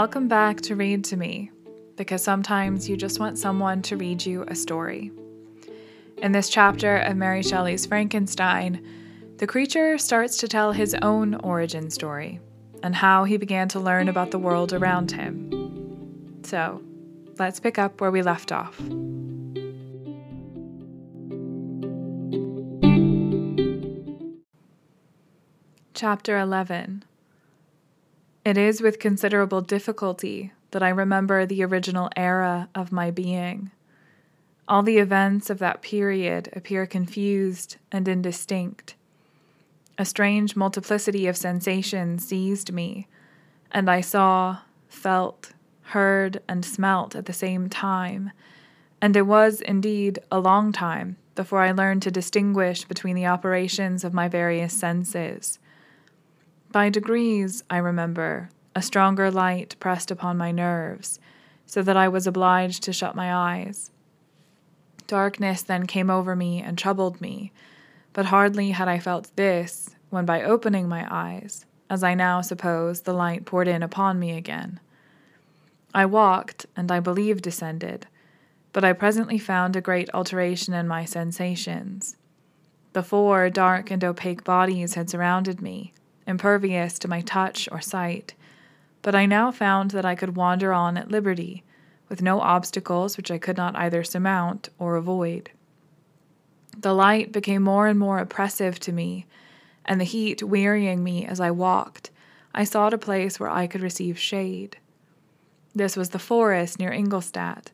welcome back to Read to Me, because sometimes you just want someone to read you a story. In this chapter of Mary Shelley's Frankenstein, the creature starts to tell his own origin story and how he began to learn about the world around him. So, let's pick up where we left off. Chapter 11 It is with considerable difficulty that I remember the original era of my being. All the events of that period appear confused and indistinct. A strange multiplicity of sensations seized me, and I saw, felt, heard, and smelt at the same time, and it was indeed a long time before I learned to distinguish between the operations of my various senses. By degrees, I remember, a stronger light pressed upon my nerves, so that I was obliged to shut my eyes. Darkness then came over me and troubled me, but hardly had I felt this when, by opening my eyes, as I now suppose, the light poured in upon me again. I walked, and I believe descended, but I presently found a great alteration in my sensations. Before, dark and opaque bodies had surrounded me, impervious to my touch or sight, but I now found that I could wander on at liberty, with no obstacles which I could not either surmount or avoid. The light became more and more oppressive to me, and the heat wearying me as I walked, I sought a place where I could receive shade. This was the forest near Ingolstadt,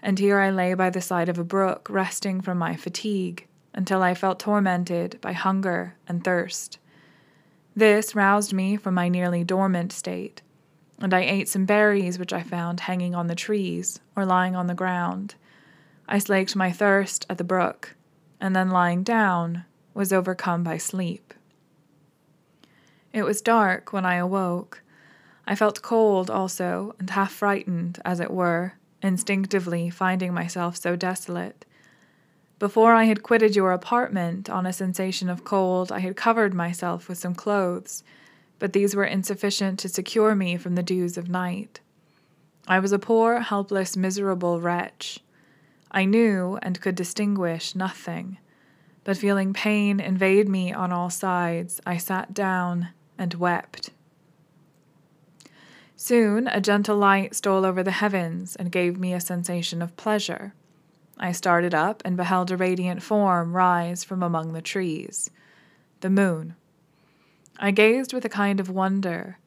and here I lay by the side of a brook, resting from my fatigue, until I felt tormented by hunger and thirst. This roused me from my nearly dormant state, and I ate some berries which I found hanging on the trees or lying on the ground. I slaked my thirst at the brook, and then lying down, was overcome by sleep. It was dark when I awoke. I felt cold also, and half frightened, as it were, instinctively finding myself so desolate. Before I had quitted your apartment on a sensation of cold, I had covered myself with some clothes, but these were insufficient to secure me from the dews of night. I was a poor, helpless, miserable wretch. I knew and could distinguish nothing, but feeling pain invade me on all sides, I sat down and wept. Soon a gentle light stole over the heavens and gave me a sensation of pleasure. I started up and beheld a radiant form rise from among the trees the moon. I gazed with a kind of wonder.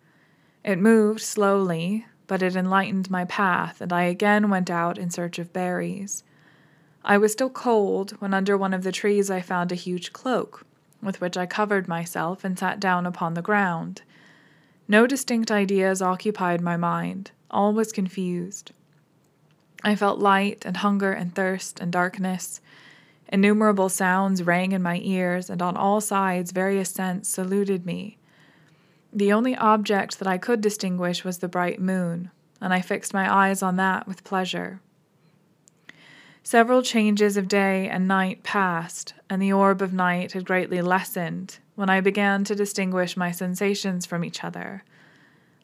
It moved slowly, but it enlightened my path, and I again went out in search of berries. I was still cold when under one of the trees I found a huge cloak, with which I covered myself and sat down upon the ground. No distinct ideas occupied my mind, all was confused. I felt light and hunger and thirst and darkness. Innumerable sounds rang in my ears, and on all sides various scents saluted me. The only object that I could distinguish was the bright moon, and I fixed my eyes on that with pleasure. Several changes of day and night passed, and the orb of night had greatly lessened when I began to distinguish my sensations from each other.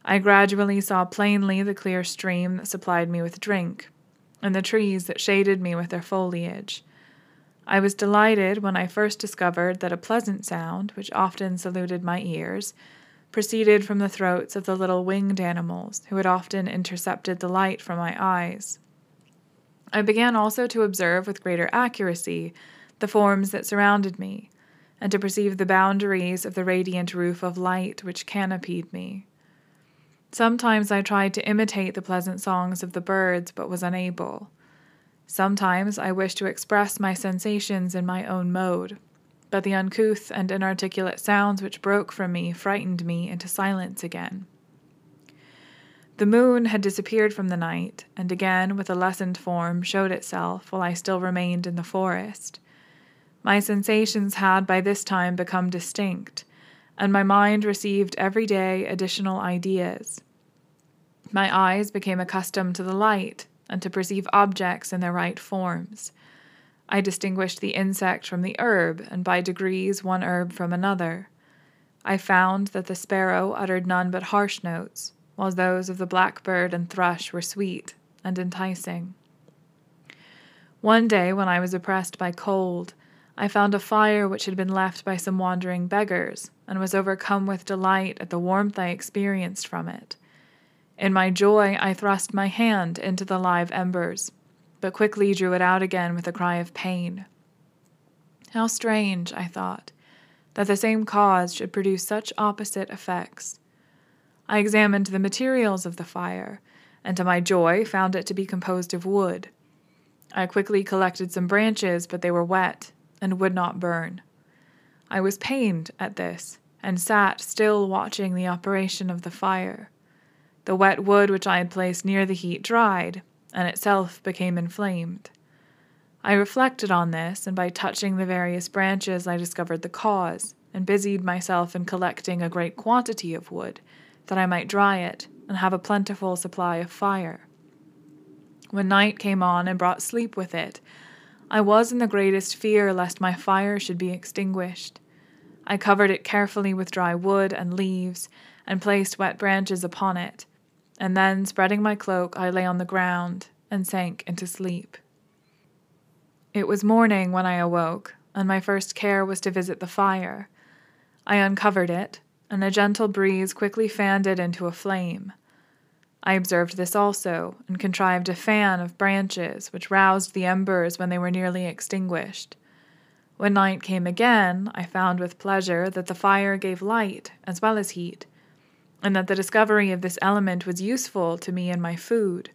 I gradually saw plainly the clear stream that supplied me with drink, and the trees that shaded me with their foliage. I was delighted when I first discovered that a pleasant sound, which often saluted my ears, proceeded from the throats of the little winged animals who had often intercepted the light from my eyes. I began also to observe with greater accuracy the forms that surrounded me, and to perceive the boundaries of the radiant roof of light which canopied me. Sometimes I tried to imitate the pleasant songs of the birds, but was unable. Sometimes I wished to express my sensations in my own mode, but the uncouth and inarticulate sounds which broke from me frightened me into silence again. The moon had disappeared from the night, and again, with a lessened form, showed itself while I still remained in the forest. My sensations had by this time become distinct, and my mind received every day additional ideas. My eyes became accustomed to the light and to perceive objects in their right forms. I distinguished the insect from the herb, and by degrees one herb from another. I found that the sparrow uttered none but harsh notes, while those of the blackbird and thrush were sweet and enticing. One day, when I was oppressed by cold, I found a fire which had been left by some wandering beggars, and was overcome with delight at the warmth I experienced from it. In my joy, I thrust my hand into the live embers, but quickly drew it out again with a cry of pain. How strange, I thought, that the same cause should produce such opposite effects. I examined the materials of the fire, and to my joy found it to be composed of wood. I quickly collected some branches, but they were wet and would not burn. I was pained at this, and sat still watching the operation of the fire. The wet wood which I had placed near the heat dried, and itself became inflamed. I reflected on this, and by touching the various branches, I discovered the cause, and busied myself in collecting a great quantity of wood, that I might dry it and have a plentiful supply of fire. When night came on and brought sleep with it, I was in the greatest fear lest my fire should be extinguished. I covered it carefully with dry wood and leaves, and placed wet branches upon it, and then, spreading my cloak, I lay on the ground and sank into sleep. It was morning when I awoke, and my first care was to visit the fire. I uncovered it, and a gentle breeze quickly fanned it into a flame. I observed this also, and contrived a fan of branches which roused the embers when they were nearly extinguished. When night came again, I found with pleasure that the fire gave light as well as heat, and that the discovery of this element was useful to me in my food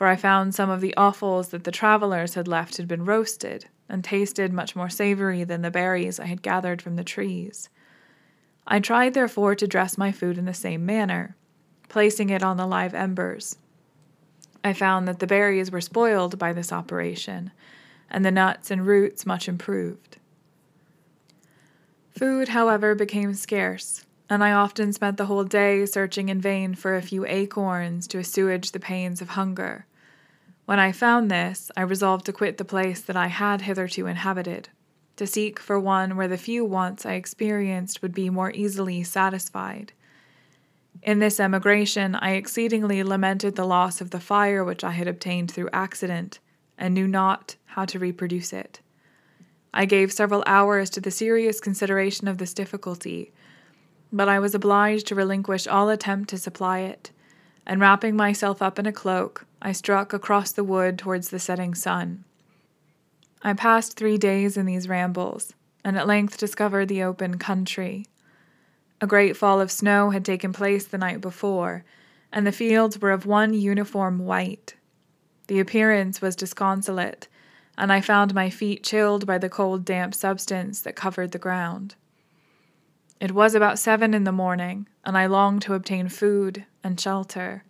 for I found some of the offals that the travelers had left had been roasted, and tasted much more savory than the berries I had gathered from the trees. I tried, therefore, to dress my food in the same manner, placing it on the live embers. I found that the berries were spoiled by this operation, and the nuts and roots much improved. Food, however, became scarce, and I often spent the whole day searching in vain for a few acorns to assuage the pains of hunger. When I found this, I resolved to quit the place that I had hitherto inhabited, to seek for one where the few wants I experienced would be more easily satisfied. In this emigration, I exceedingly lamented the loss of the fire which I had obtained through accident, and knew not how to reproduce it. I gave several hours to the serious consideration of this difficulty, but I was obliged to relinquish all attempt to supply it and wrapping myself up in a cloak, I struck across the wood towards the setting sun. I passed three days in these rambles, and at length discovered the open country. A great fall of snow had taken place the night before, and the fields were of one uniform white. The appearance was disconsolate, and I found my feet chilled by the cold, damp substance that covered the ground. It was about seven in the morning, and I longed to obtain food and shelter.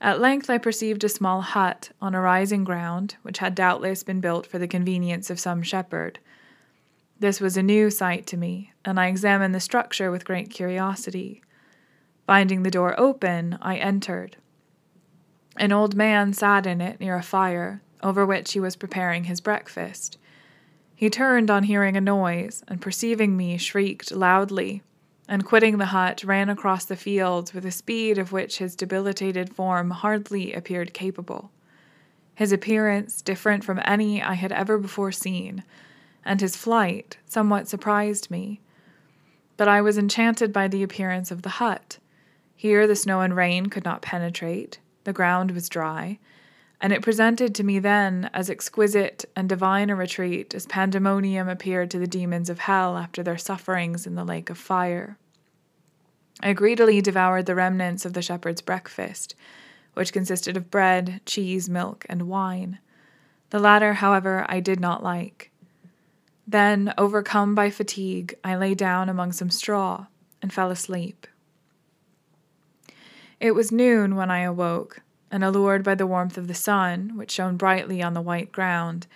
At length I perceived a small hut on a rising ground, which had doubtless been built for the convenience of some shepherd. This was a new sight to me, and I examined the structure with great curiosity. Finding the door open, I entered. An old man sat in it near a fire, over which he was preparing his breakfast. He turned on hearing a noise, and perceiving me, shrieked loudly, and quitting the hut, ran across the fields with a speed of which his debilitated form hardly appeared capable. His appearance different from any I had ever before seen, and his flight somewhat surprised me. But I was enchanted by the appearance of the hut. Here the snow and rain could not penetrate, the ground was dry, and it presented to me then as exquisite and divine a retreat as pandemonium appeared to the demons of hell after their sufferings in the lake of fire. I greedily devoured the remnants of the shepherd's breakfast, which consisted of bread, cheese, milk, and wine. The latter, however, I did not like. Then, overcome by fatigue, I lay down among some straw and fell asleep. It was noon when I awoke, and allured by the warmth of the sun, which shone brightly on the white ground,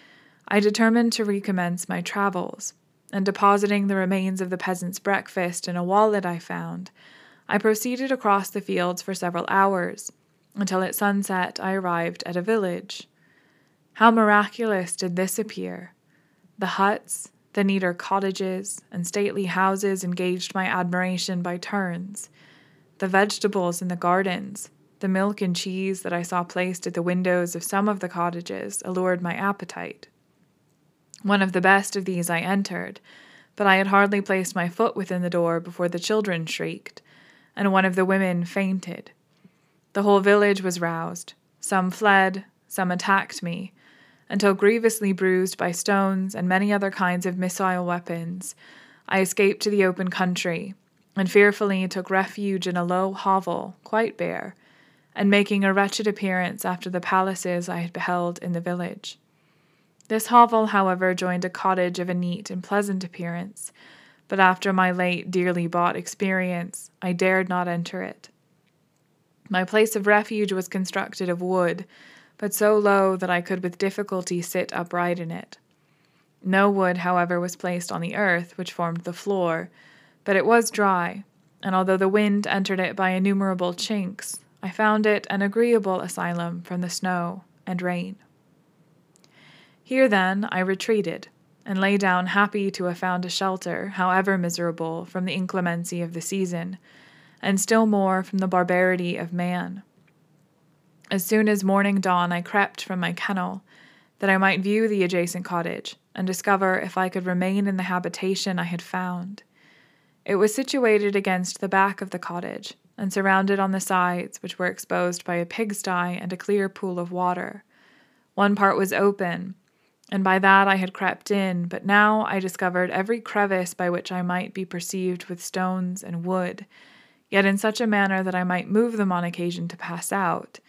I determined to recommence my travels, and depositing the remains of the peasant's breakfast in a wallet I found, I proceeded across the fields for several hours, until at sunset I arrived at a village. How miraculous did this appear! The huts, the neater cottages, and stately houses engaged my admiration by turns. the vegetables in the gardens, the milk and cheese that I saw placed at the windows of some of the cottages allured my appetite. One of the best of these I entered, but I had hardly placed my foot within the door before the children shrieked, and one of the women fainted. The whole village was roused. Some fled, some attacked me, until grievously bruised by stones and many other kinds of missile weapons, I escaped to the open country, and fearfully took refuge in a low hovel, quite bare, and making a wretched appearance after the palaces I had beheld in the village. This hovel, however, joined a cottage of a neat and pleasant appearance, but after my late dearly bought experience, I dared not enter it. My place of refuge was constructed of wood, but so low that I could with difficulty sit upright in it. No wood, however, was placed on the earth, which formed the floor, but it was dry, and although the wind entered it by innumerable chinks, I found it an agreeable asylum from the snow and rain. Here, then, I retreated, and lay down happy to have found a shelter, however miserable, from the inclemency of the season, and still more from the barbarity of man. As soon as morning dawned, I crept from my kennel, that I might view the adjacent cottage, and discover if I could remain in the habitation I had found. It was situated against the back of the cottage, and surrounded on the sides, which were exposed by a pigsty and a clear pool of water. One part was open, and by that I had crept in, but now I discovered every crevice by which I might be perceived with stones and wood, yet in such a manner that I might move them on occasion to pass out.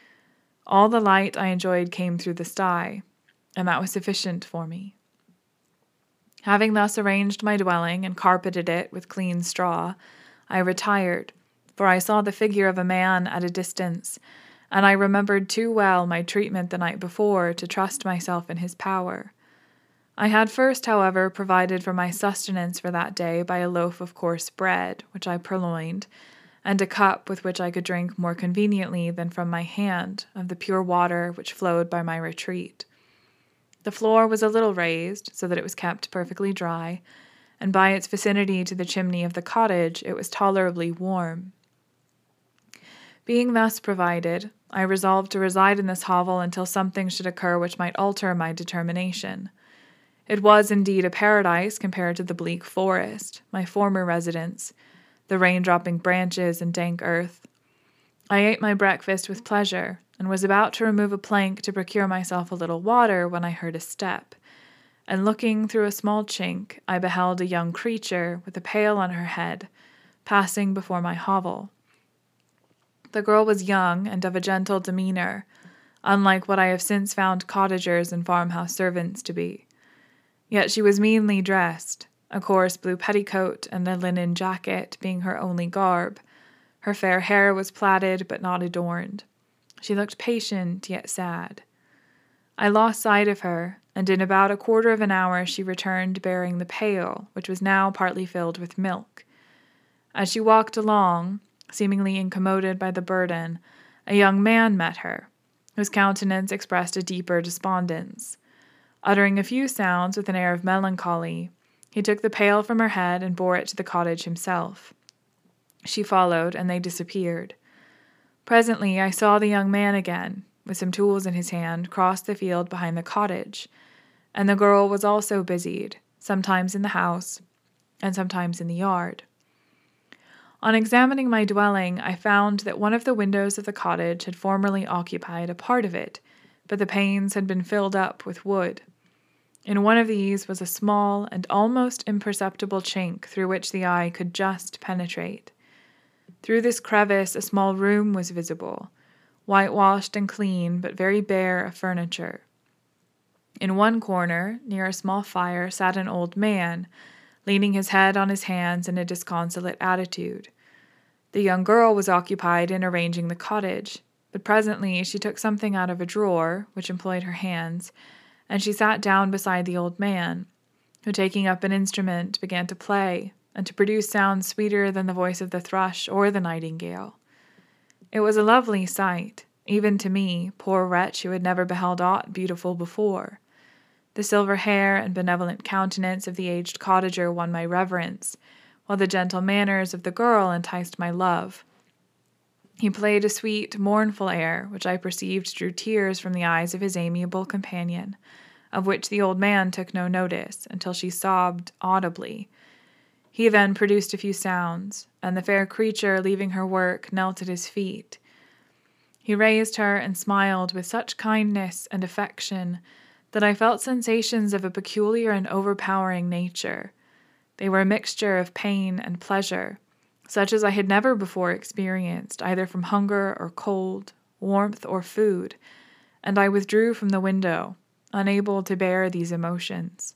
All the light I enjoyed came through the sty, and that was sufficient for me. Having thus arranged my dwelling and carpeted it with clean straw, I retired, for I saw the figure of a man at a distance, and I remembered too well my treatment the night before to trust myself in his power. I had first, however, provided for my sustenance for that day by a loaf of coarse bread, which I purloined, and a cup with which I could drink more conveniently than from my hand of the pure water which flowed by my retreat. The floor was a little raised, so that it was kept perfectly dry, and by its vicinity to the chimney of the cottage, it was tolerably warm. Being thus provided, I resolved to reside in this hovel until something should occur which might alter my determination. It was indeed a paradise compared to the bleak forest, my former residence, the rain dropping branches and dank earth. I ate my breakfast with pleasure, and was about to remove a plank to procure myself a little water when I heard a step. And looking through a small chink, I beheld a young creature with a pail on her head, passing before my hovel. The girl was young and of a gentle demeanor, unlike what I have since found cottagers and farmhouse servants to be. Yet she was meanly dressed, a coarse blue petticoat and a linen jacket being her only garb. Her fair hair was plaited but not adorned. She looked patient yet sad. I lost sight of her, and in about a quarter of an hour she returned bearing the pail, which was now partly filled with milk. As she walked along, seemingly incommoded by the burden, a young man met her, whose countenance expressed a deeper despondence. Uttering a few sounds with an air of melancholy, he took the pail from her head and bore it to the cottage himself. She followed, and they disappeared. Presently I saw the young man again, with some tools in his hand, cross the field behind the cottage, and the girl was also busied, sometimes in the house, and sometimes in the yard. On examining my dwelling, I found that one of the windows of the cottage had formerly occupied a part of it, but the panes had been filled up with wood. In one of these was a small and almost imperceptible chink through which the eye could just penetrate. Through this crevice, a small room was visible, whitewashed and clean, but very bare of furniture. In one corner, near a small fire, sat an old man, leaning his head on his hands in a disconsolate attitude. The young girl was occupied in arranging the cottage, but presently she took something out of a drawer, which employed her hands, and she sat down beside the old man, who, taking up an instrument, began to play, and to produce sounds sweeter than the voice of the thrush or the nightingale. It was a lovely sight, even to me, poor wretch who had never beheld aught beautiful before. The silver hair and benevolent countenance of the aged cottager won my reverence, while the gentle manners of the girl enticed my love. He played a sweet, mournful air, which I perceived drew tears from the eyes of his amiable companion, of which the old man took no notice until she sobbed audibly. He then produced a few sounds, and the fair creature, leaving her work, knelt at his feet. He raised her and smiled with such kindness and affection that I felt sensations of a peculiar and overpowering nature. They were a mixture of pain and pleasure such as I had never before experienced, either from hunger or cold, warmth or food, and I withdrew from the window, unable to bear these emotions.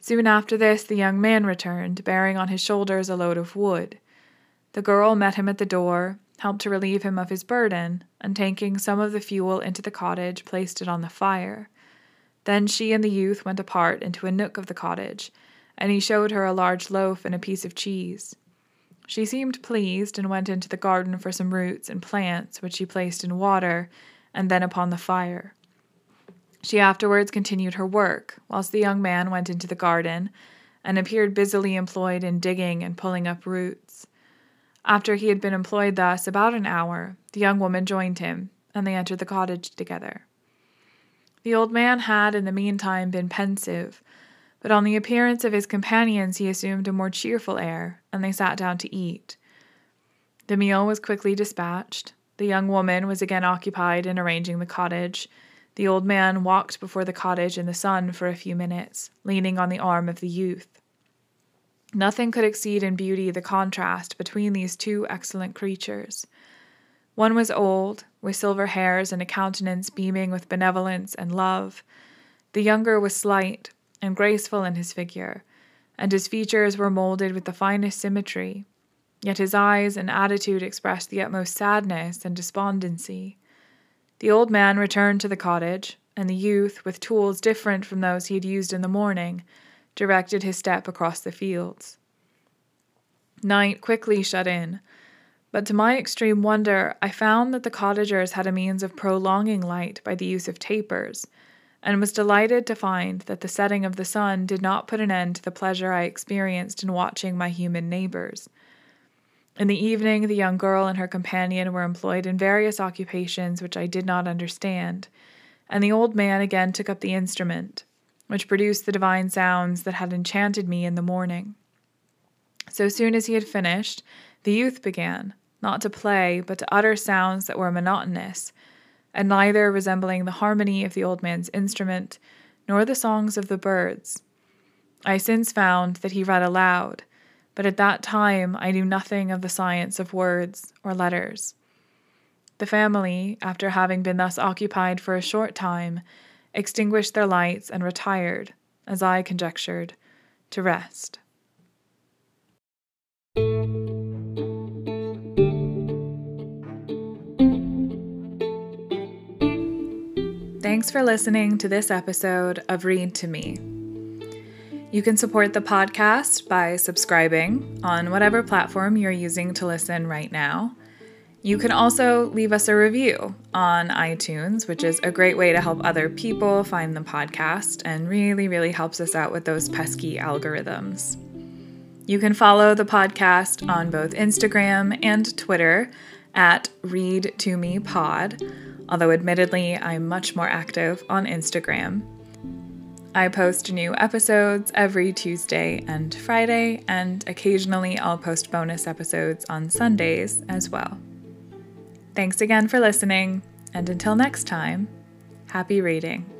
Soon after this, the young man returned, bearing on his shoulders a load of wood. The girl met him at the door, helped to relieve him of his burden, and taking some of the fuel into the cottage, placed it on the fire. Then she and the youth went apart into a nook of the cottage and he showed her a large loaf and a piece of cheese. She seemed pleased and went into the garden for some roots and plants, which she placed in water and then upon the fire. She afterwards continued her work, whilst the young man went into the garden and appeared busily employed in digging and pulling up roots. After he had been employed thus about an hour, the young woman joined him, and they entered the cottage together. The old man had in the meantime been pensive, but on the appearance of his companions he assumed a more cheerful air, and they sat down to eat. The meal was quickly dispatched. The young woman was again occupied in arranging the cottage. The old man walked before the cottage in the sun for a few minutes, leaning on the arm of the youth. Nothing could exceed in beauty the contrast between these two excellent creatures. One was old, with silver hairs and a countenance beaming with benevolence and love. The younger was slight, and graceful in his figure, and his features were molded with the finest symmetry, yet his eyes and attitude expressed the utmost sadness and despondency. The old man returned to the cottage, and the youth, with tools different from those he had used in the morning, directed his step across the fields. Night quickly shut in, but to my extreme wonder, I found that the cottagers had a means of prolonging light by the use of tapers and was delighted to find that the setting of the sun did not put an end to the pleasure I experienced in watching my human neighbors. In the evening, the young girl and her companion were employed in various occupations which I did not understand, and the old man again took up the instrument, which produced the divine sounds that had enchanted me in the morning. So soon as he had finished, the youth began, not to play, but to utter sounds that were monotonous and neither resembling the harmony of the old man's instrument nor the songs of the birds. I since found that he read aloud, but at that time I knew nothing of the science of words or letters. The family, after having been thus occupied for a short time, extinguished their lights and retired, as I conjectured, to rest. Thanks for listening to this episode of Read to Me. You can support the podcast by subscribing on whatever platform you're using to listen right now. You can also leave us a review on iTunes, which is a great way to help other people find the podcast and really, really helps us out with those pesky algorithms. You can follow the podcast on both Instagram and Twitter at Read to Me Pod although admittedly, I'm much more active on Instagram. I post new episodes every Tuesday and Friday, and occasionally I'll post bonus episodes on Sundays as well. Thanks again for listening, and until next time, happy reading.